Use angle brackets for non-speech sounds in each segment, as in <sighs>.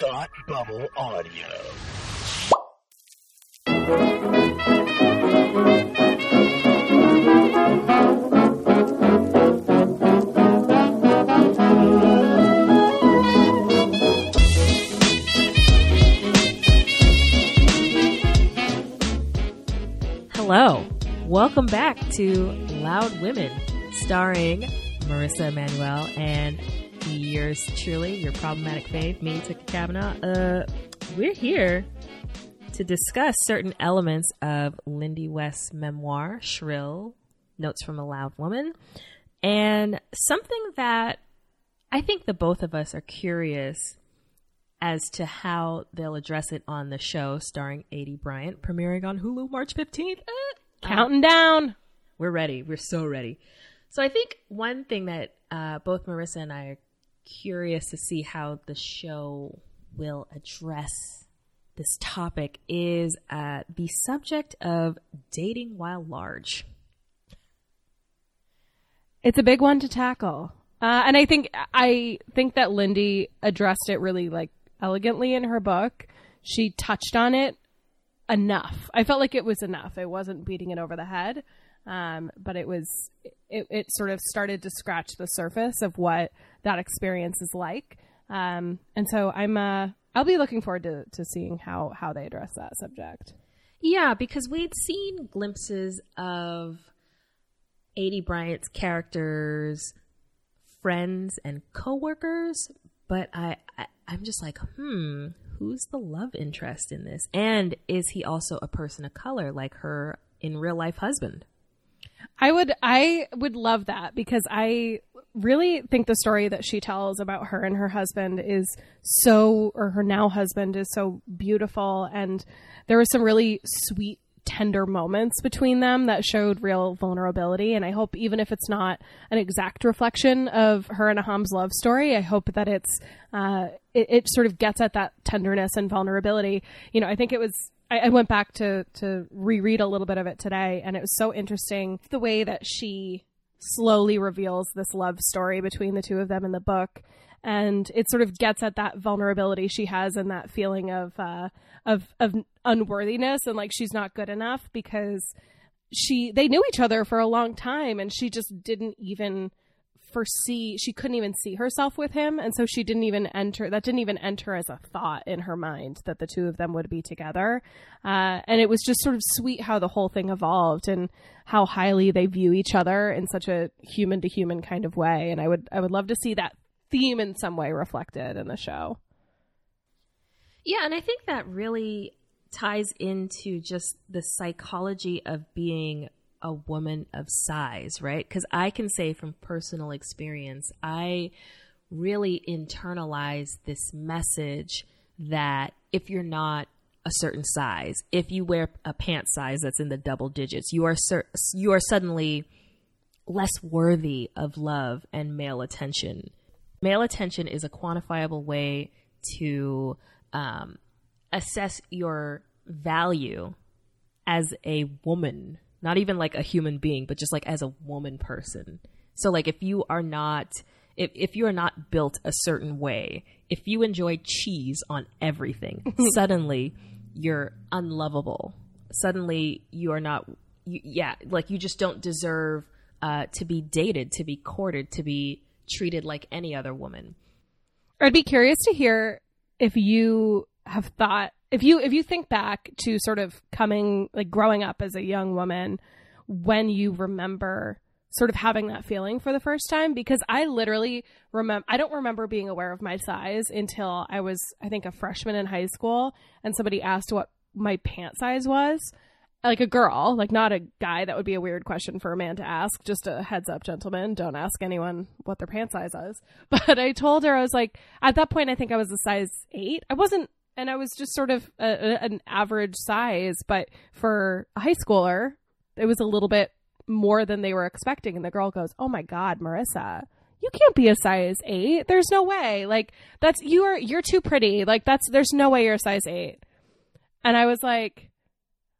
Thought Bubble Audio. Hello. Welcome back to Loud Women, starring Marissa Emanuel and yours truly, your problematic fave, me, Tucker Kavanaugh. Uh, we're here to discuss certain elements of Lindy West's memoir, Shrill Notes from a Loud Woman, and something that I think the both of us are curious as to how they'll address it on the show starring Aidy Bryant, premiering on Hulu March 15th. Uh, Counting down. we're ready. We're so ready. So I think one thing that uh, both Marissa and I curious to see how the show will address this topic is uh, the subject of dating while large. It's a big one to tackle. Uh, and I think I think that Lindy addressed it really like elegantly in her book. She touched on it enough. I felt like it was enough. It wasn't beating it over the head, um, but it was. It, it sort of started to scratch the surface of what that experience is like. Um, and so I'm. Uh, I'll be looking forward to, to seeing how how they address that subject. Yeah, because we'd seen glimpses of Aidy Bryant's characters, friends, and coworkers, but I, I I'm just like, hmm, who's the love interest in this? And is he also a person of color like her in real life husband? I would I would love that because I really think the story that she tells about her and her husband is so or her now husband is so beautiful. And there were some really sweet tender moments between them that showed real vulnerability. And I hope even if it's not an exact reflection of her and Aham's love story I hope that it's uh, it, it sort of gets at that tenderness and vulnerability. You know I think it was I, I went back to to reread a little bit of it today, and it was so interesting the way that she slowly reveals this love story between the two of them in the book, and it sort of gets at that vulnerability she has and that feeling of uh, of of unworthiness and like she's not good enough because she they knew each other for a long time, and she just didn't even foresee she couldn't even see herself with him and so she didn't even enter that didn't even enter as a thought in her mind that the two of them would be together. Uh, and it was just sort of sweet how the whole thing evolved and how highly they view each other in such a human to human kind of way and i would i would love to see that theme in some way reflected in the show. Yeah, and I think that really ties into just the psychology of being a woman of size, right? Because I can say from personal experience, I really internalize this message that if you're not a certain size, if you wear a pant size that's in the double digits, you are you are suddenly less worthy of love and male attention. Male attention is a quantifiable way to um, assess your value as a woman not even like a human being, but just like as a woman person. So like if you are not if if you are not built a certain way, if you enjoy cheese on everything, <laughs> suddenly you're unlovable. Suddenly you are not you, yeah, like you just don't deserve uh, to be dated, to be courted, to be treated like any other woman. I'd be curious to hear if you have thought if you if you think back to sort of coming like growing up as a young woman when you remember sort of having that feeling for the first time because I literally remember I don't remember being aware of my size until I was I think a freshman in high school and somebody asked what my pant size was. Like a girl like not a guy that would be a weird question for a man to ask. Just a heads up gentlemen don't ask anyone what their pant size is. <laughs> But I told her I was like at that point I think I was a size 8 I wasn't and I was just sort of a, a, an average size, but for a high schooler, it was a little bit more than they were expecting. And the girl goes, "Oh my god, Marissa, you can't be a size eight. There's no way. Like that's you are you're too pretty. Like that's there's no way you're a size eight. And I was like,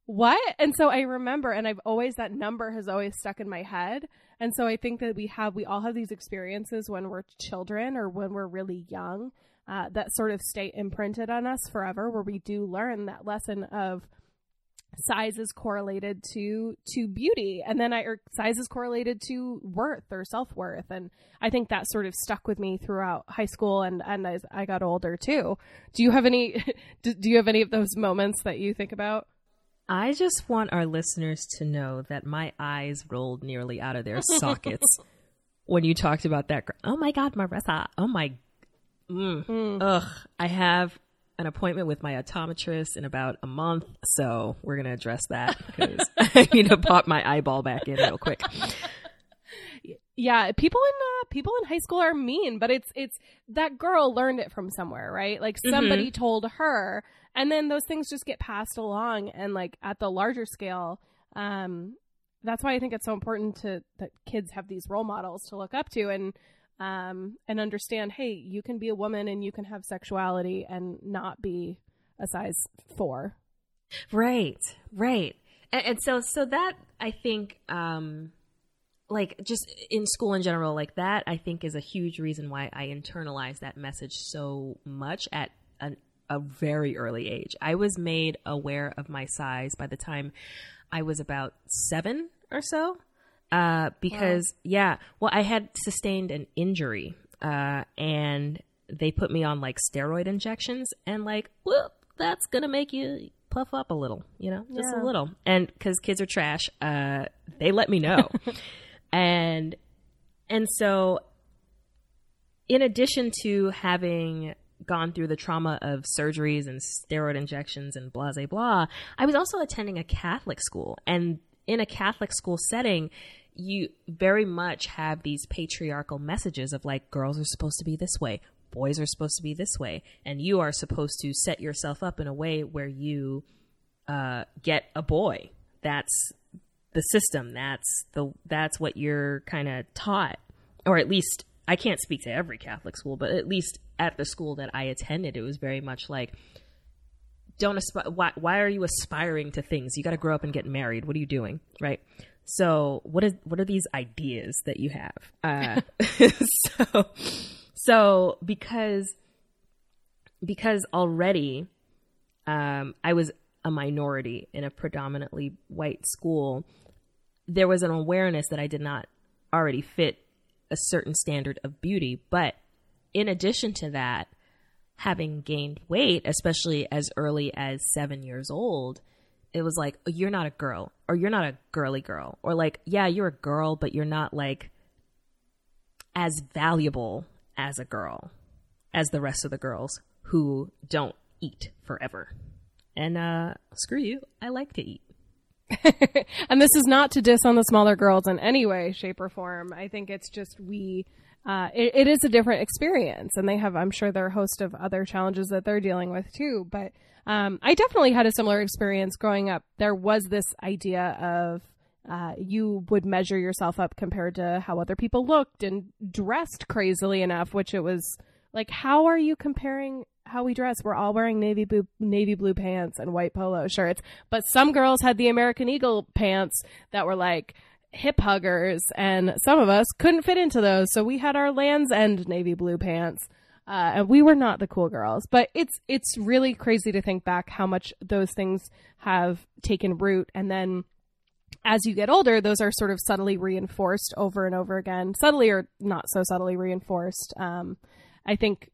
what? And so I remember, and I've always that number has always stuck in my head. And so I think that we have we all have these experiences when we're children or when we're really young uh, that sort of stay imprinted on us forever, where we do learn that lesson of size is correlated to to beauty and then i or size is correlated to worth or self-worth and i think that sort of stuck with me throughout high school and and as i got older too do you have any <laughs> do, do you have any of those moments that you think about I just want our listeners to know that my eyes rolled nearly out of their <laughs> sockets when you talked about that. Oh my God, Marissa. Oh my. Mm. Ugh. I have an appointment with my optometrist in about a month, so we're going to address that because <laughs> I need to pop my eyeball back in real quick. <laughs> yeah people in uh, people in high school are mean but it's it's that girl learned it from somewhere right like somebody told her and then those things just get passed along and like at the larger scale um that's why i think it's so important to that kids have these role models to look up to and um and understand hey you can be a woman and you can have sexuality and not be a size 4 Right, right. And, and so, so that I think, um, like just in school in general, like that, I think is a huge reason why I internalized that message so much at an, a very early age. I was made aware of my size by the time I was about seven or so. Uh, because yeah, well, I had sustained an injury, uh, and they put me on like steroid injections, and like, whoop, that's gonna make you puff up a little, you know, just Yeah. a little. And because kids are trash, uh, they let me know, <laughs> and and so in addition to having gone through the trauma of surgeries and steroid injections and blah blah blah, I was also attending a Catholic school, and in a Catholic school setting, you very much have these patriarchal messages of like girls are supposed to be this way, boys are supposed to be this way, and you are supposed to set yourself up in a way where you uh, get a boy. That's the system. That's the that's what you're kind of taught, or at least I can't speak to every Catholic school, but at least at the school that I attended, it was very much like, don't aspire. Why, why are you aspiring to things? You got to grow up and get married. What are you doing, right? So what is what are these ideas that you have? Uh, <laughs> <laughs> so so because because already um, I was a minority in a predominantly white school, there was an awareness that I did not already fit a certain standard of beauty. But in addition to that, having gained weight, especially as early as seven years old, it was like, oh, you're not a girl, or you're not a girly girl, or like, yeah, you're a girl, but you're not like as valuable as a girl as the rest of the girls who don't eat forever. And uh screw you, I like to eat. <laughs> and this is not to diss on the smaller girls in any way, shape, or form. I think it's just we. Uh, it, it is a different experience, and they have, I'm sure, their host of other challenges that they're dealing with too. But um, I definitely had a similar experience growing up. There was this idea of uh, you would measure yourself up compared to how other people looked and dressed crazily enough, which it was like, how are you comparing how we dress? We're all wearing navy blue, navy blue pants and white polo shirts, but some girls had the American Eagle pants that were like hip huggers, and some of us couldn't fit into those, so we had our Lands End navy blue pants. Uh, and we were not the cool girls, but it's it's really crazy to think back how much those things have taken root, and then as you get older, those are sort of subtly reinforced over and over again, subtly or not so subtly reinforced. Um, I think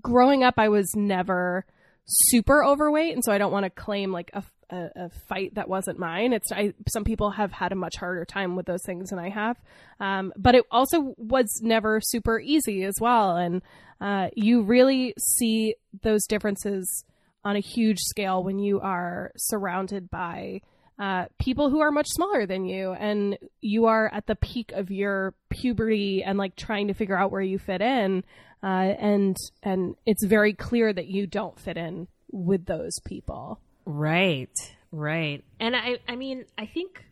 growing up, I was never super overweight, and so I don't want to claim like a, a, a fight that wasn't mine. It's I, some people have had a much harder time with those things than I have, um, but it also was never super easy as well. And uh, you really see those differences on a huge scale when you are surrounded by uh, people who are much smaller than you and you are at the peak of your puberty and like trying to figure out where you fit in uh, and and it's very clear that you don't fit in with those people Right, right. And I I mean, I think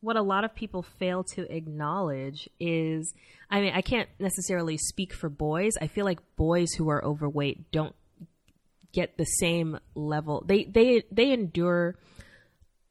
what a lot of people fail to acknowledge is I mean, I can't necessarily speak for boys. I feel like boys who are overweight don't get the same level. They they they endure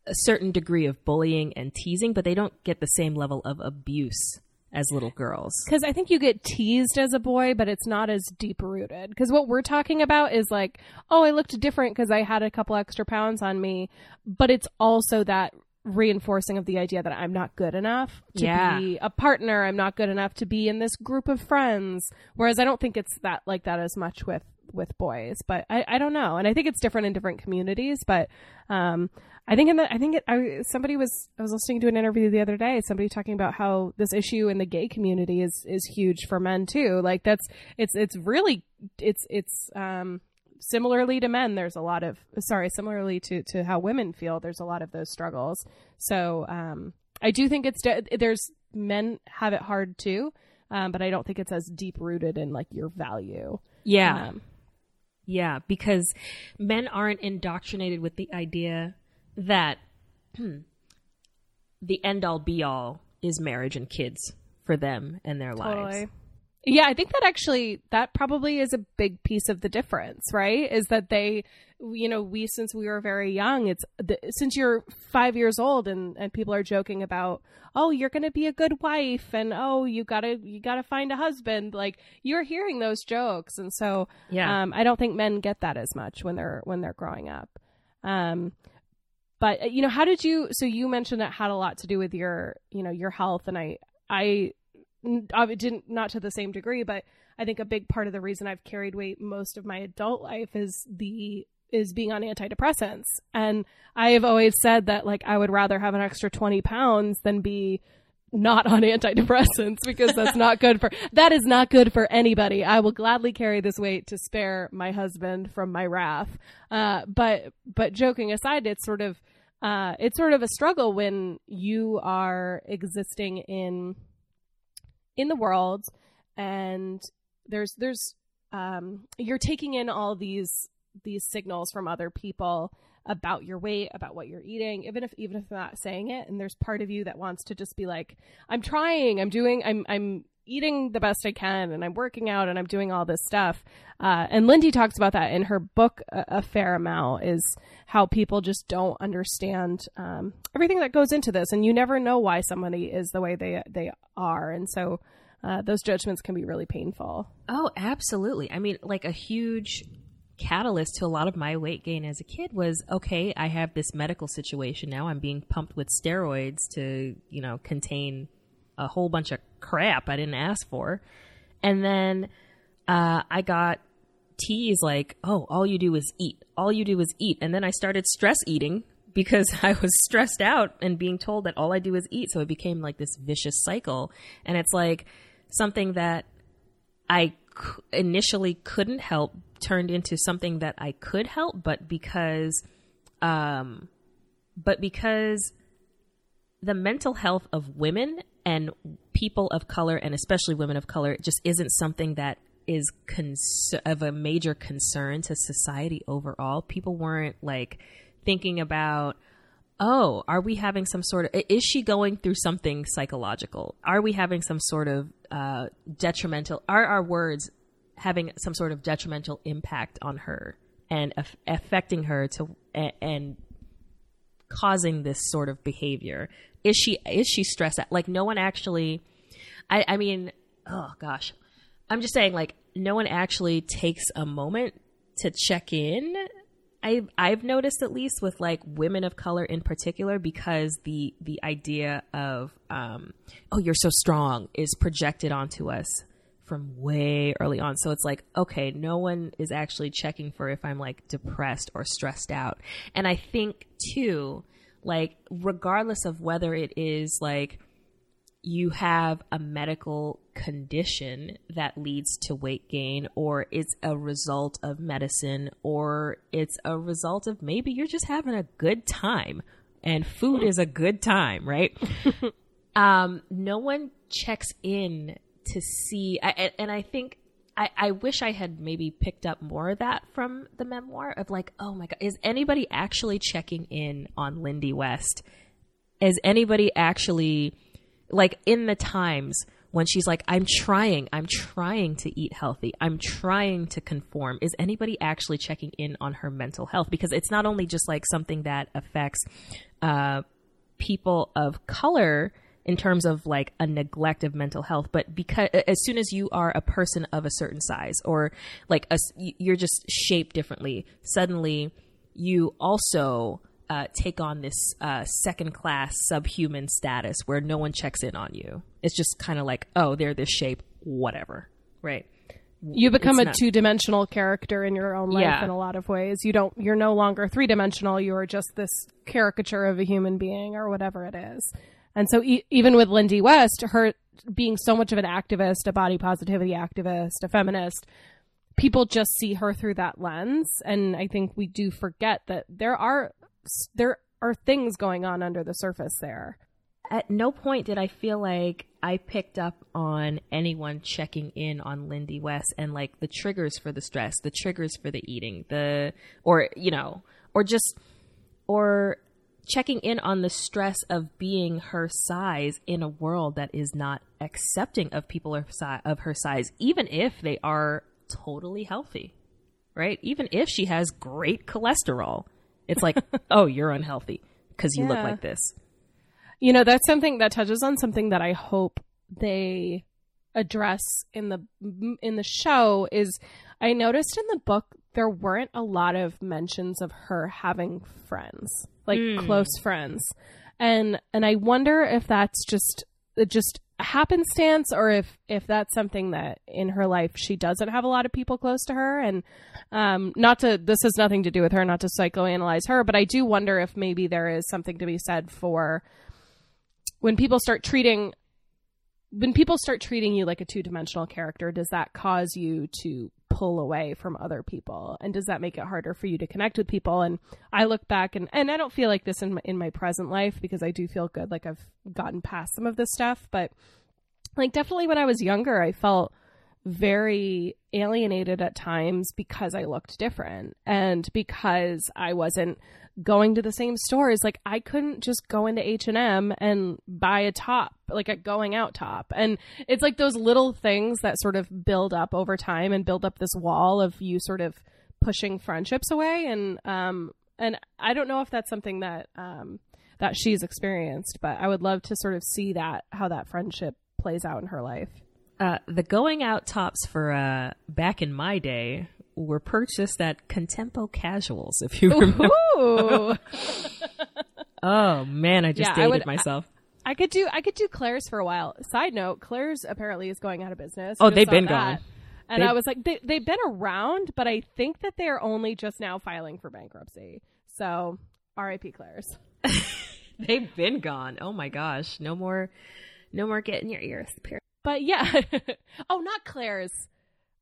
a certain degree of bullying and teasing, but they don't get the same level of abuse as little girls. Because I think you get teased as a boy, but it's not as deep rooted. Because what we're talking about is like, oh, I looked different because I had a couple extra pounds on me. But it's also that reinforcing of the idea that I'm not good enough to Yeah. be a partner. I'm not good enough to be in this group of friends. Whereas I don't think it's that like that as much with with boys. But I, I don't know, and I think it's different in different communities. But um, I think in the I think it, I, somebody was I was listening to an interview the other day. Somebody talking about how this issue in the gay community is is huge for men too. Like that's it's it's really it's it's um similarly to men there's a lot of sorry similarly to to how women feel there's a lot of those struggles so um i do think it's de- there's men have it hard too um but i don't think it's as deep rooted in like your value Yeah. um, Yeah, because men aren't indoctrinated with the idea that <clears throat> the end all be all is marriage and kids for them and their lives. Totally. Yeah, I think that actually that probably is a big piece of the difference, right? Is that they, you know, we since we were very young, it's the, since you're five years old and and people are joking about, oh, you're going to be a good wife, and oh, you gotta you gotta find a husband. Like you're hearing those jokes, and so Yeah. um, I don't think men get that as much when they're when they're growing up. Um, but uh, you know, how did you? So you mentioned it had a lot to do with your, you know, your health, and I, I, I didn't not to the same degree, but I think a big part of the reason I've carried weight most of my adult life is the is being on antidepressants, and I have always said that like I would rather have an extra twenty pounds than be not on antidepressants because that's not good for that is not good for anybody. I will gladly carry this weight to spare my husband from my wrath. Uh, but but joking aside, it's sort of uh, it's sort of a struggle when you are existing in in the world and there's there's um, you're taking in all these these signals from other people about your weight, about what you're eating, even if even if they're not saying it. And there's part of you that wants to just be like, I'm trying, I'm doing, I'm I'm eating the best I can, and I'm working out, and I'm doing all this stuff. Uh, and Lindy talks about that in her book a, a fair amount. Is how people just don't understand um, everything that goes into this, and you never know why somebody is the way they they are, and so. Uh, those judgments can be really painful. Oh, absolutely. I mean, like a huge catalyst to a lot of my weight gain as a kid was okay, I have this medical situation now. I'm being pumped with steroids to, you know, contain a whole bunch of crap I didn't ask for. And then uh, I got teased like, oh, all you do is eat. All you do is eat. And then I started stress eating because <laughs> I was stressed out and being told that all I do is eat. So it became like this vicious cycle. And it's like something that I c- initially couldn't help turned into something that I could help, but because, um, but because the mental health of women and people of color, and especially women of color, just isn't something that is cons- of a major concern to society overall. People weren't like thinking about oh, are we having some sort of, is she going through something psychological? Are we having some sort of uh, detrimental, are our words having some sort of detrimental impact on her and aff- affecting her to, a- and causing this sort of behavior? Is she, is she stressed out? Like no one actually, I, I mean, oh gosh, I'm just saying like no one actually takes a moment to check in I've I've noticed at least with like women of color in particular because the the idea of um, oh you're so strong is projected onto us from way early on. So it's like okay, no one is actually checking for if I'm like depressed or stressed out. And I think too, like regardless of whether it is like you have a medical condition that leads to weight gain, or it's a result of medicine, or it's a result of maybe you're just having a good time and food is a good time, right? <laughs> um, no one checks in to see, I, and I think I, I wish I had maybe picked up more of that from the memoir of like, oh my God, is anybody actually checking in on Lindy West? Is anybody actually like in the times when she's like, I'm trying, I'm trying to eat healthy, I'm trying to conform, is anybody actually checking in on her mental health? Because it's not only just like something that affects uh, people of color in terms of like a neglect of mental health, but because as soon as you are a person of a certain size or like a, you're just shaped differently, suddenly you also uh, take on this uh, second class subhuman status where no one checks in on you. It's just kind of like, oh, they're this shape, whatever, right? You become It's a not- two dimensional character in your own life Yeah. in a lot of ways. You don't. You're no longer three dimensional. You are just this caricature of a human being or whatever it is. And so, e- even with Lindy West, her being so much of an activist, a body positivity activist, a feminist, people just see her through that lens. And I think we do forget that there are there are things going on under the surface there. At no point did I feel like I picked up on anyone checking in on Lindy West and like the triggers for the stress, the triggers for the eating, the or you know, or just or checking in on the stress of being her size in a world that is not accepting of people of, her size, even if they are totally healthy, right? Even if she has great cholesterol, it's like, <laughs> oh, you're unhealthy because you look like this. You know, that's something that touches on something that I hope they address in the in the show is I noticed in the book there weren't a lot of mentions of her having friends, like hmm. close friends. And and I wonder if that's just just happenstance or if if that's something that in her life she doesn't have a lot of people close to her. And um not to this has nothing to do with her not to psychoanalyze her but I do wonder if maybe there is something to be said for when people start treating when people start treating you like a two-dimensional character does that cause you to pull away from other people? And does that make it harder for you to connect with people? And i look back and and i don't feel like this in my, in my present life because i do feel good like i've gotten past some of this stuff. But like definitely when i was younger i felt very alienated at times because I looked different and because I wasn't going to the same stores like I couldn't just go into H&M and buy a top like a going out top. And it's like those little things that sort of build up over time and build up this wall of you sort of pushing friendships away. And um and I don't know if that's something that um that she's experienced but I would love to sort of see that how that friendship plays out in her life. Uh, the going out tops for uh, back in my day were purchased at Contempo Casuals. If you remember. <laughs> Oh man, I just Yeah, I dated would- myself. I could do I could do Claire's for a while. Side note, Claire's apparently is going out of business. Oh, they've been that. gone. And They- I was like, they, they've been around, but I think that they are only just now filing for bankruptcy. So, R.I.P. Claire's. <laughs> They've been gone. Oh my gosh, no more, no more getting your ears pierced. But yeah, <laughs> oh, not Claire's.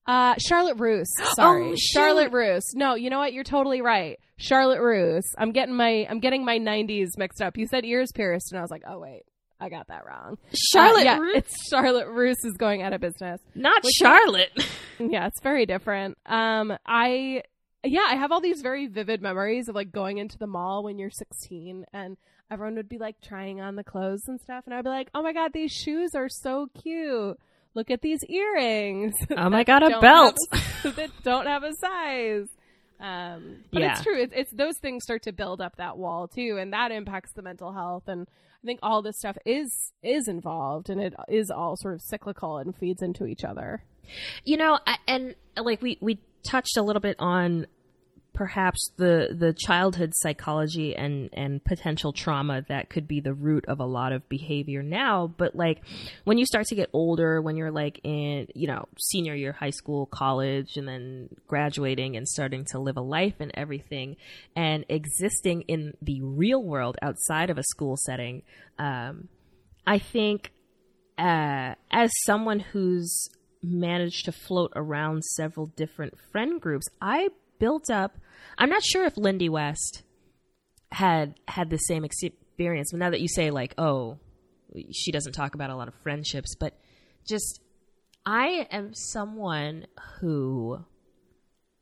Uh, Charlotte Russe. <gasps> Sorry, Oh. Charlotte Russe. No, you know what? You're totally right. Charlotte Russe. I'm getting my I'm getting my '90s mixed up. You said ears pierced, and I was like, oh wait, I got that wrong. Charlotte Uh, yeah, Russe? it's Charlotte Russe is going out of business. Not Which- Charlotte. <laughs> Yeah, it's very different. Um, I yeah, I have all these very vivid memories of like going into the mall when you're 16 and everyone would be like trying on the clothes and stuff and I'd be like, "Oh my god, these shoes are so cute. Look at these earrings." <laughs> Oh my god, a belt. a- <laughs> that don't have a size. Um, but Yeah. it's true. It's, it's those things start to build up that wall too, and that impacts the mental health. And I think all this stuff is is involved, and it is all sort of cyclical and feeds into each other. You know, I, and like we we touched a little bit on perhaps the the childhood psychology and and potential trauma that could be the root of a lot of behavior now. But like when you start to get older when you're like in you know senior year high school college and then graduating and starting to live a life and everything and existing in the real world outside of a school setting um i think uh, as someone who's managed to float around several different friend groups, I built up. I'm not sure if Lindy West had had the same experience, but now that you say like, oh, she doesn't talk about a lot of friendships, but just I am someone who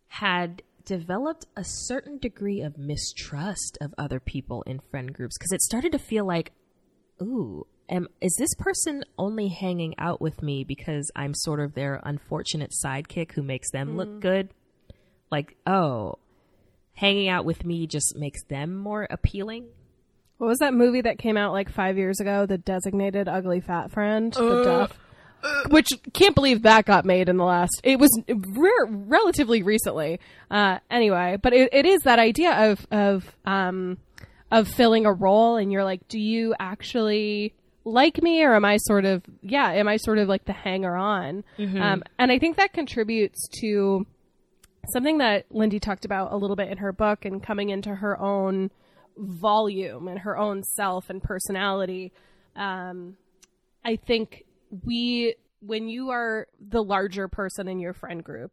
had developed a certain degree of mistrust of other people in friend groups because it started to feel like ooh, am is this person only hanging out with me because I'm sort of their unfortunate sidekick who makes them look mm. good? Like, oh, hanging out with me just makes them more appealing? What was that movie that came out like five years ago? The Designated Ugly Fat Friend. the Uh, Which can't believe that got made in the last. It was re- relatively recently. Uh, anyway, but it, it is that idea of of um, of filling a role, and you're like, do you actually like me, or am I sort of yeah, am I sort of like the hanger on? Um, and I think that contributes to something that Lindy talked about a little bit in her book and coming into her own volume and her own self and personality. Um, I think we, when you are the larger person in your friend group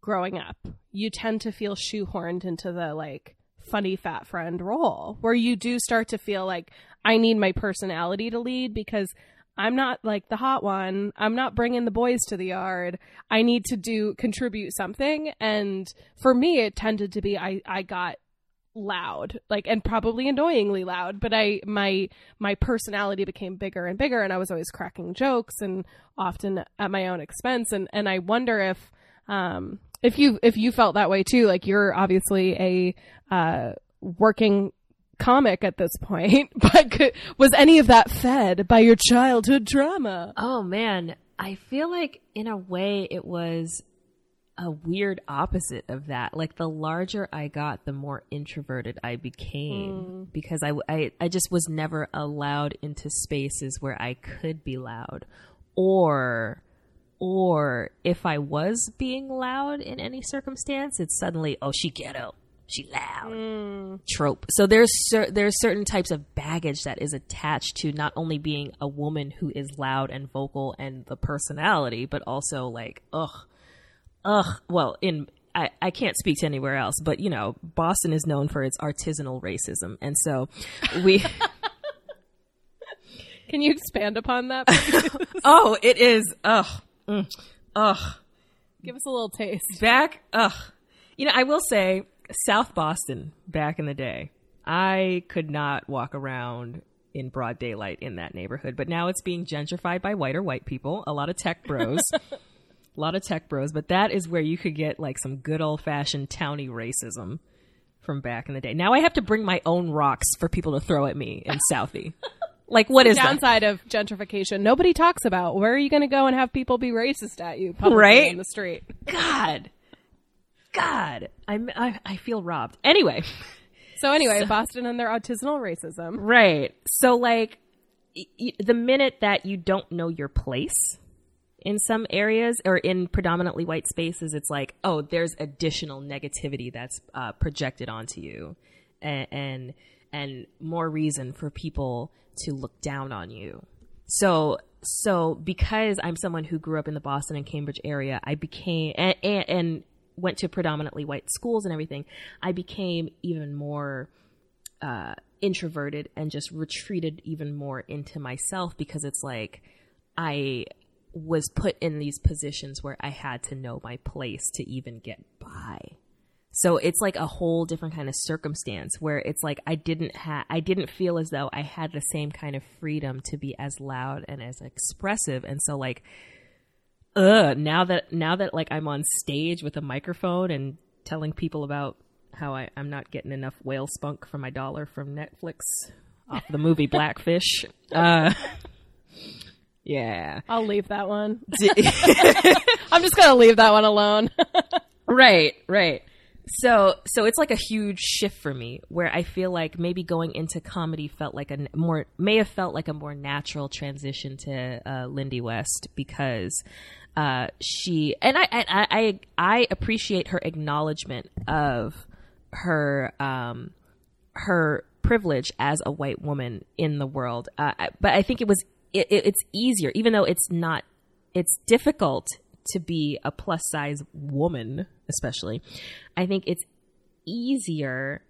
growing up, you tend to feel shoehorned into the like funny fat friend role where you do start to feel like I need my personality to lead because I'm not like the hot one. I'm not bringing the boys to the yard. I need to do contribute something. And for me, it tended to be I, I got loud like and probably annoyingly loud but i my my personality became bigger and bigger and i was always cracking jokes and often at my own expense and and i wonder if um if you if you felt that way too like you're obviously a uh working comic at this point <laughs> but could, was any of that fed by your childhood drama? Oh man, I feel like in a way it was a weird opposite of that. Like the larger I got, the more introverted I became. Hmm. Because I, I I just was never allowed into spaces where I could be loud. Or or if I was being loud in any circumstance, it's suddenly oh she ghetto, she loud. Trope. So there's cer- there's certain types of baggage that is attached to not only being a woman who is loud and vocal and the personality, but also like ugh, ugh. Well, in I, I can't speak to anywhere else, but you know, Boston is known for its artisanal racism, and so we. <laughs> can you expand upon that <laughs> oh, it is. Ugh, mm, ugh. give us a little taste. Back ugh. You know i will say south boston back in the day i could not walk around in broad daylight in that neighborhood but now it's being gentrified by white or white people a lot of tech bros. <laughs> A lot of tech bros but that is where you could get like some good old fashioned towny racism from back in the day. Now i have to bring my own rocks for people to throw at me in <laughs> southie. Like what is that? downside of gentrification nobody talks about where are you going to go and have people be racist at you publicly Right? in the street. God god I'm, I, I feel robbed anyway <laughs> so anyway boston and their artisanal racism Right. So, like, y- y- the minute that you don't know your place in some areas or in predominantly white spaces, it's like, oh, there's additional negativity that's uh, projected onto you, and, and and more reason for people to look down on you. So, so because I'm someone who grew up in the Boston and Cambridge area, I became and, and, and went to predominantly white schools and everything. I became even more uh, introverted and just retreated even more into myself because it's like I was put in these positions where I had to know my place to even get by. So it's like a whole different kind of circumstance where it's like I didn't have I didn't feel as though I had the same kind of freedom to be as loud and as expressive and so like ugh now that now that like I'm on stage with a microphone and telling people about how I, I'm not getting enough whale spunk for my dollar from Netflix off the movie Blackfish. Uh, <laughs> yeah. i'll leave that one <laughs> <laughs> i'm just going to leave that one alone right, right. So, so it's like a huge shift for me where I feel like maybe going into comedy felt like a more, may have felt like a more natural transition to uh, Lindy West because uh, she, and I, I, I, I appreciate her acknowledgement of her, um, her privilege as a white woman in the world. Uh, but I think it was, it, it, it's easier, even though it's not, it's difficult to be a plus size woman, especially. I think it's easier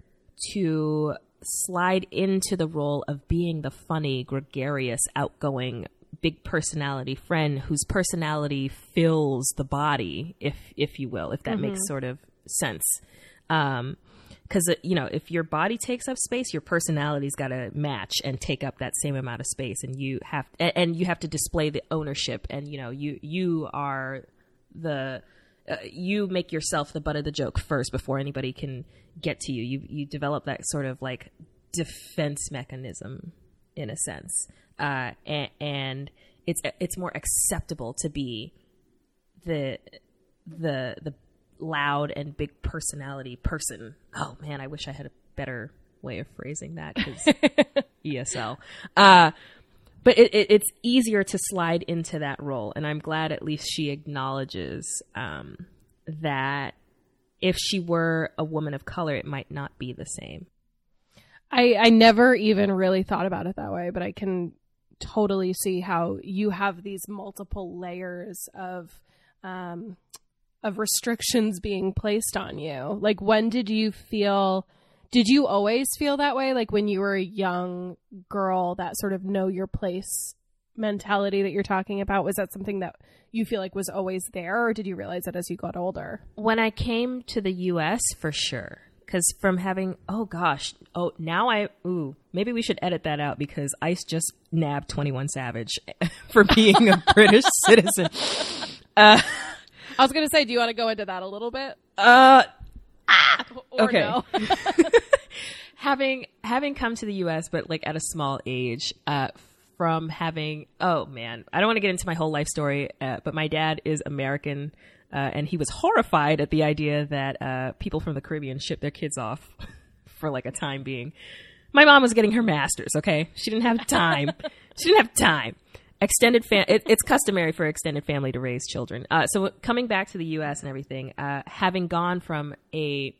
to slide into the role of being the funny, gregarious, outgoing, big personality friend whose personality fills the body, if if you will, if that makes sort of sense. Um, because you know if your body takes up space your personality's got to match and take up that same amount of space and you have and, and you have to display the ownership and you know you you are the uh, you make yourself the butt of the joke first before anybody can get to you. You you develop that sort of like defense mechanism in a sense, uh, and, and it's it's more acceptable to be the the the loud and big personality person. Oh man, I wish I had a better way of phrasing that because <laughs> ESL. Uh, but it, it, it's easier to slide into that role, and I'm glad at least she acknowledges um, that if she were a woman of color, it might not be the same. I I never even really thought about it that way, but I can totally see how you have these multiple layers of um of restrictions being placed on you. Like when did you feel did you always feel that way like when you were a young girl that sort of know your place mentality that you're talking about was that something that you feel like was always there or did you realize that as you got older? When I came to the US for sure because from having oh gosh oh now I ooh maybe we should edit that out because Ice just nabbed Twenty One Savage <laughs> for being a British citizen. Uh, I was gonna say, do you want to go into that a little bit? uh, Or Okay. no? <laughs> <laughs> having having come to the U.S. but like at a small age, uh, from having oh man, I don't want to get into my whole life story, uh, but my dad is American. Uh, and he was horrified at the idea that uh, people from the Caribbean ship their kids off <laughs> for like a time being. My mom was getting her master's. Okay, she didn't have time. she didn't have time. Extended fam. It, it's customary for extended family to raise children. Uh, so coming back to the U.S. and everything, uh, having gone from a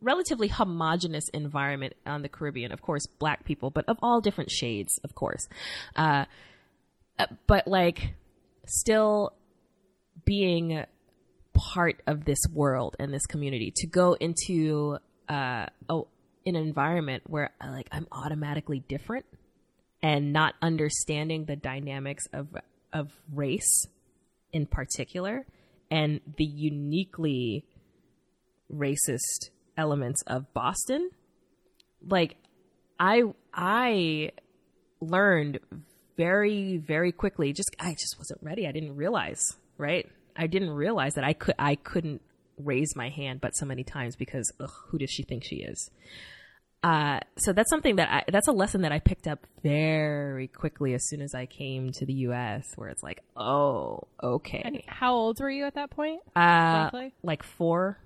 relatively homogenous environment on the Caribbean. Of course, black people, but of all different shades, of course. Uh, uh, but like, still being part of this world and this community to go into uh, a, an environment where like I'm automatically different and not understanding the dynamics of of race in particular and the uniquely racist elements of Boston. Like I I learned very very quickly just I just wasn't ready. I didn't realize right? I didn't realize that I could I couldn't raise my hand but so many times because ugh, who does she think she is uh, so that's something that I, that's a lesson that I picked up very quickly as soon as I came to the U.S. Where it's like, oh, okay, How old were you at that point? uh, roughly? like four,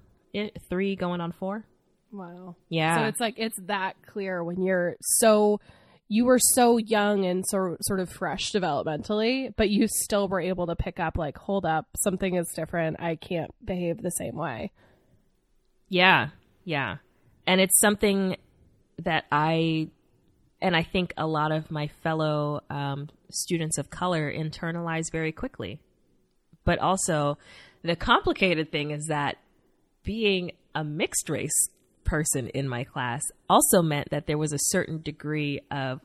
three going on four. Wow. Yeah, So it's like it's that clear when you're so you were so young and so sort of fresh developmentally, but you still were able to pick up like, hold up, something is different. I can't behave the same way. Yeah, yeah. And it's something that I, and I think a lot of my fellow um, students of color internalize very quickly. But also, the complicated thing is that being a mixed race person in my class also meant that there was a certain degree of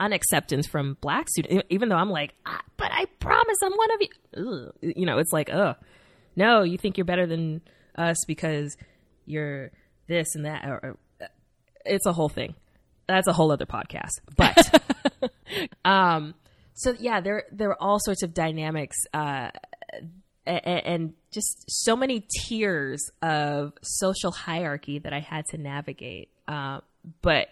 unacceptance from black students, even though I'm like, ah, but I promise I'm one of you. Ugh. You know, it's like, oh, no, you think you're better than us because you're this and that. Or, or, it's a whole thing. That's a whole other podcast. But, <laughs> um, so yeah, there there are all sorts of dynamics, uh, and, and just so many tiers of social hierarchy that I had to navigate. Uh, but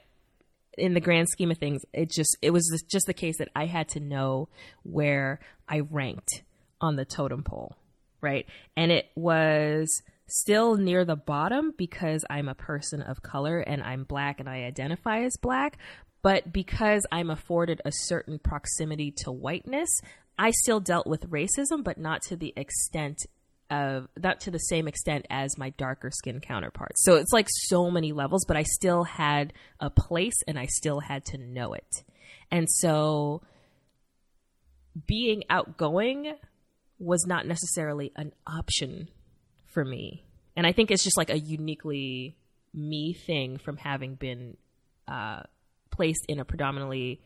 in the grand scheme of things, it just it was just the case that I had to know where I ranked on the totem pole, right? And it was still near the bottom because I'm a person of color and I'm black and I identify as black, but because I'm afforded a certain proximity to whiteness, I still dealt with racism, but not to the extent of not to the same extent as my darker skin counterparts. So it's like so many levels, but I still had a place and I still had to know it. And so being outgoing was not necessarily an option for me. And I think it's just like a uniquely me thing from having been uh, placed in a predominantly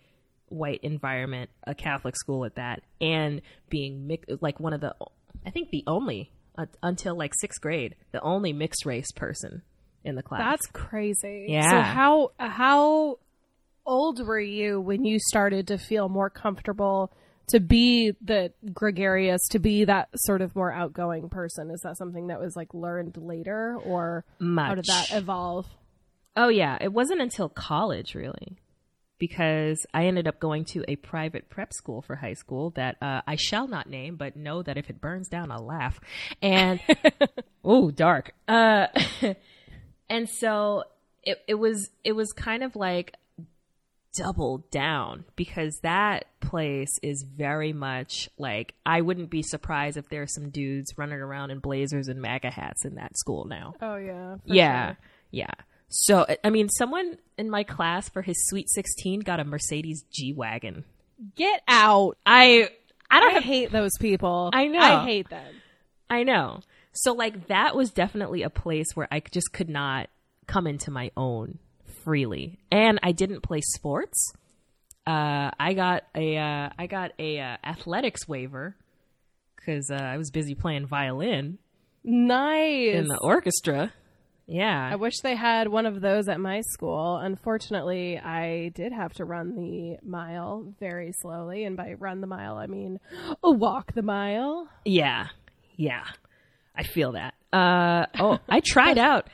white environment, a Catholic school at that, and being mi- like one of the, I think the only uh, until like sixth grade, the only mixed race person in the class. That's crazy. Yeah. So how how old were you when you started to feel more comfortable to be the gregarious, to be that sort of more outgoing person? Is that something that was like learned later or much. how did that evolve? Oh yeah, it wasn't until college really, because I ended up going to a private prep school for high school that uh, I shall not name, but know that if it burns down, I'll laugh. And <laughs> oh, dark. Uh, <laughs> and so it it was it was kind of like double down because that place is very much like I wouldn't be surprised if there are some dudes running around in blazers and MAGA hats in that school now. Oh yeah. Yeah. sure. Yeah. So, I mean, someone in my class for his Sweet 16 got a Mercedes G Wagon. Get out. I, I don't I have, hate those people. I know. I hate them. I know. So, like, that was definitely a place where I just could not come into my own freely. And I didn't play sports. Uh, I got a, uh, I got a, uh, athletics waiver because, uh, I was busy playing violin Nice. in the orchestra. Yeah. I wish they had one of those at my school. Unfortunately, I did have to run the mile very slowly, and by run the mile, I mean walk the mile. Yeah. Yeah. I feel that. Uh oh, I tried <laughs> out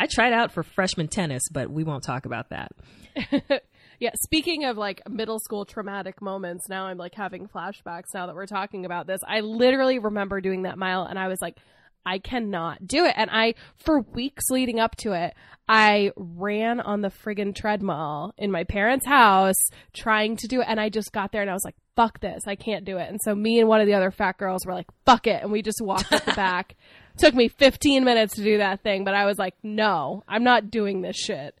I tried out for freshman tennis, but we won't talk about that. <laughs> Yeah, speaking of like middle school traumatic moments, now I'm like having flashbacks now that we're talking about this. I literally remember doing that mile and I was like, I cannot do it. And I, for weeks leading up to it, I ran on the friggin' treadmill in my parents' house trying to do it. And I just got there and I was like, fuck this. I can't do it. And so me and one of the other fat girls were like, fuck it. And we just walked up the <laughs> back. Took me 15 minutes to do that thing, but I was like, no, I'm not doing this shit.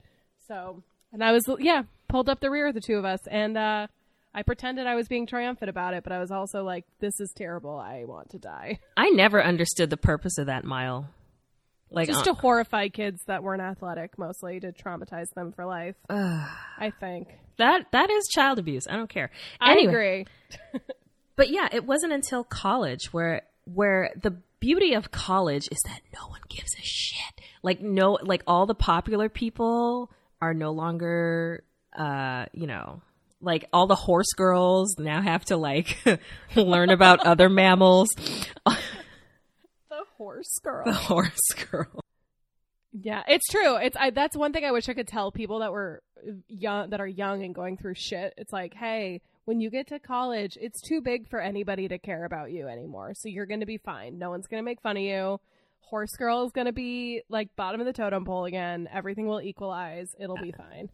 So, and I was, yeah, pulled up the rear of the two of us, and uh, I pretended I was being triumphant about it, but I was also like, this is terrible. I want to die. <laughs> I never understood the purpose of that mile. Like Just uh, to horrify kids that weren't athletic, mostly to traumatize them for life. I think. that that is child abuse. I don't care. I agree. <laughs> but yeah, it wasn't until college where where the beauty of college is that no one gives a shit. Like no like all the popular people are no longer uh, you know, like all the horse girls now have to like <laughs> learn about <laughs> other mammals. The horse <laughs> girl. The horse girl. Yeah, it's true. It's I, that's one thing I wish I could tell people that were young, that are young and going through shit. It's like, hey, when you get to college, it's too big for anybody to care about you anymore. So you're going to be fine. No one's going to make fun of you. Horse girl is going to be like bottom of the totem pole again. Everything will equalize. It'll be fine.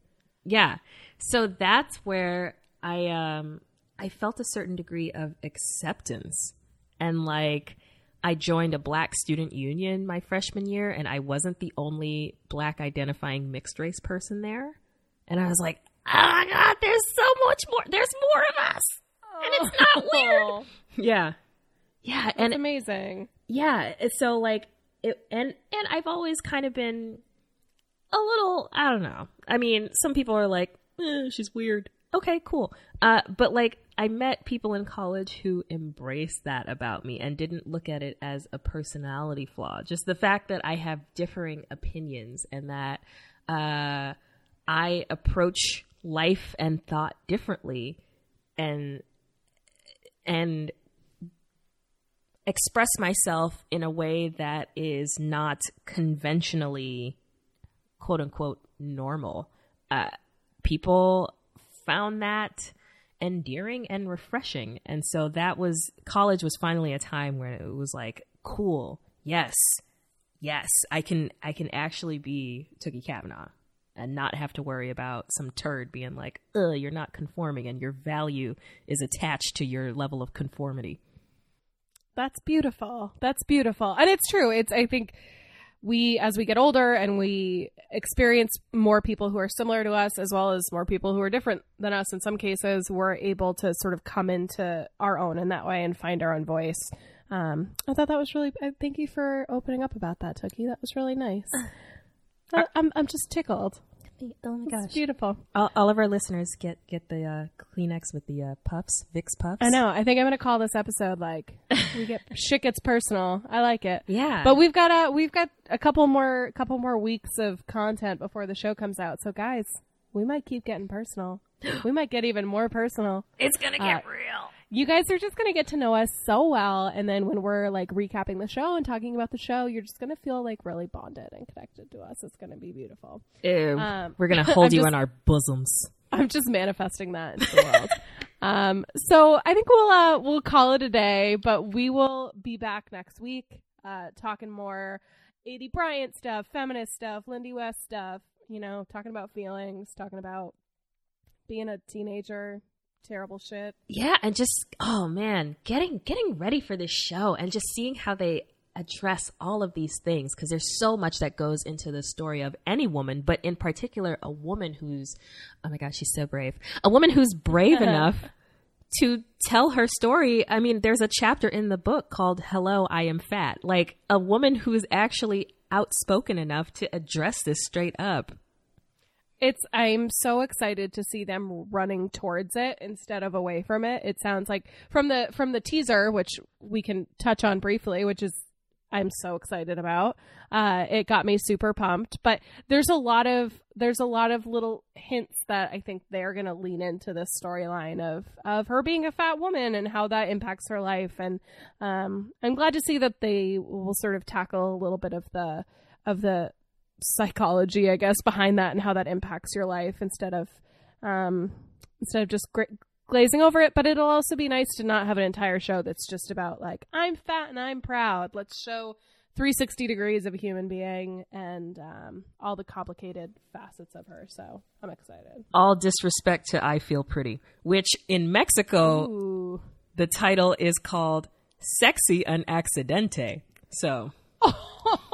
Yeah. So that's where I um I felt a certain degree of acceptance and like I joined a black student union my freshman year and I wasn't the only black identifying mixed race person there. And I was like, "Oh my god, there's so much more. There's more of us." And it's not weird. Oh, Yeah. Yeah, and amazing. yeah it's so like it and and i've always kind of been a little i don't know i mean some people are like eh, she's weird okay cool uh but like i met people in college who embraced that about me and didn't look at it as a personality flaw just the fact that i have differing opinions and that uh i approach life and thought differently and and express myself in a way that is not conventionally quote unquote normal. Uh, people found that endearing and refreshing. And so that was college was finally a time where it was like, cool, yes, yes, I can I can actually be Tookie Kavanaugh and not have to worry about some turd being like, ugh, you're not conforming and your value is attached to your level of conformity. That's beautiful. That's beautiful. And it's true. It's I think we as we get older and we experience more people who are similar to us as well as more people who are different than us in some cases we're able to sort of come into our own in that way and find our own voice um, i thought that was really uh, thank you for opening up about that Tookie. that was really nice I, <sighs> I'm, I'm just tickled Oh my gosh, it's beautiful All, all of our listeners get get the uh, Kleenex with the uh, puffs, Vicks puffs. i know i think i'm gonna call this episode like we get <laughs> shit gets personal i like it Yeah, But we've got a we've got a couple more couple more weeks of content before the show comes out. So guys, we might keep getting personal. <gasps> We might get even more personal. it's gonna get real. You guys are just going to get to know us so well. And then when we're like recapping the show and talking about the show, you're just going to feel like really bonded and connected to us. It's going to be beautiful. Ew. Um, We're gonna <laughs> hold you just- in our bosoms. I'm just manifesting that into the world. <laughs> um, so I think we'll uh, we'll call it a day, but we will be back next week, uh, talking more Aidy Bryant stuff, feminist stuff, Lindy West stuff. You know, talking about feelings, talking about being a teenager, terrible shit. Yeah, and just oh man, getting getting ready for this show and just seeing how they address all of these things because there's so much that goes into the story of any woman, but in particular a woman who's oh my god, she's so brave. A woman who's brave <laughs> enough to tell her story. I mean, there's a chapter in the book called Hello, I Am Fat. Like a woman who's actually outspoken enough to address this straight up. It's I'm so excited to see them running towards it instead of away from it. It sounds like from the from the teaser, which we can touch on briefly, which is I'm so excited about. Uh, it got me super pumped, but there's a lot of there's a lot of little hints that I think they're to lean into this storyline of of her being a fat woman and how that impacts her life. And um, I'm glad to see that they will sort of tackle a little bit of the of the psychology, I guess, behind that and how that impacts your life instead of um, instead of just gra- glazing over it. But it'll also be nice to not have an entire show that's just about like I'm fat and I'm proud. Let's show 360 degrees of a human being and um, all the complicated facets of her. So I'm excited. All disrespect to I Feel Pretty, which in Mexico Ooh. the title is called Sexy an Accidente. So, <laughs>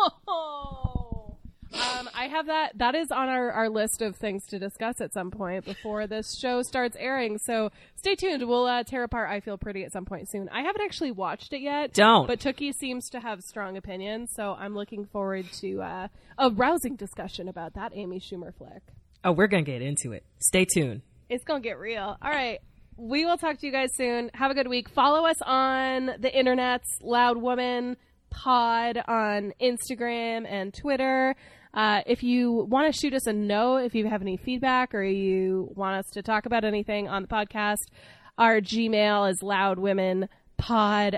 have that. That is on our, our list of things to discuss at some point before this show starts airing. So stay tuned. We'll uh, tear apart I Feel Pretty at some point soon. I haven't actually watched it yet. Don't. But Tookie seems to have strong opinions, so I'm looking forward to uh, a rousing discussion about that Amy Schumer flick. oh, we're going to get into it. Stay tuned. It's going to get real. All right. We will talk to you guys soon. Have a good week. Follow us on the internets, Loud Woman Pod on Instagram and Twitter. Uh, if you want to shoot us a note, if you have any feedback or you want us to talk about anything on the podcast, our Gmail is loudwomenpod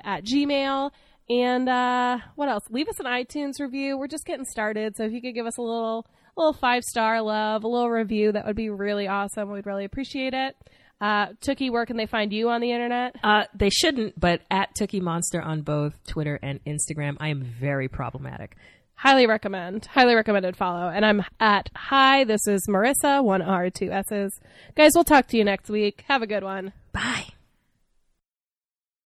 at gmail. And uh, what else? Leave us an iTunes review. We're just getting started, so if you could give us a little, little five star love, a little review, that would be really awesome. We'd really appreciate it. Uh, Tookie, where can they find you on the internet? Uh, they shouldn't, but at Tookie Monster on both Twitter and Instagram, I am very problematic. Highly recommend. Highly recommended follow. And I'm at hi. This is Marissa, one R, two S's. Guys, we'll talk to you next week. Have a good one. Bye.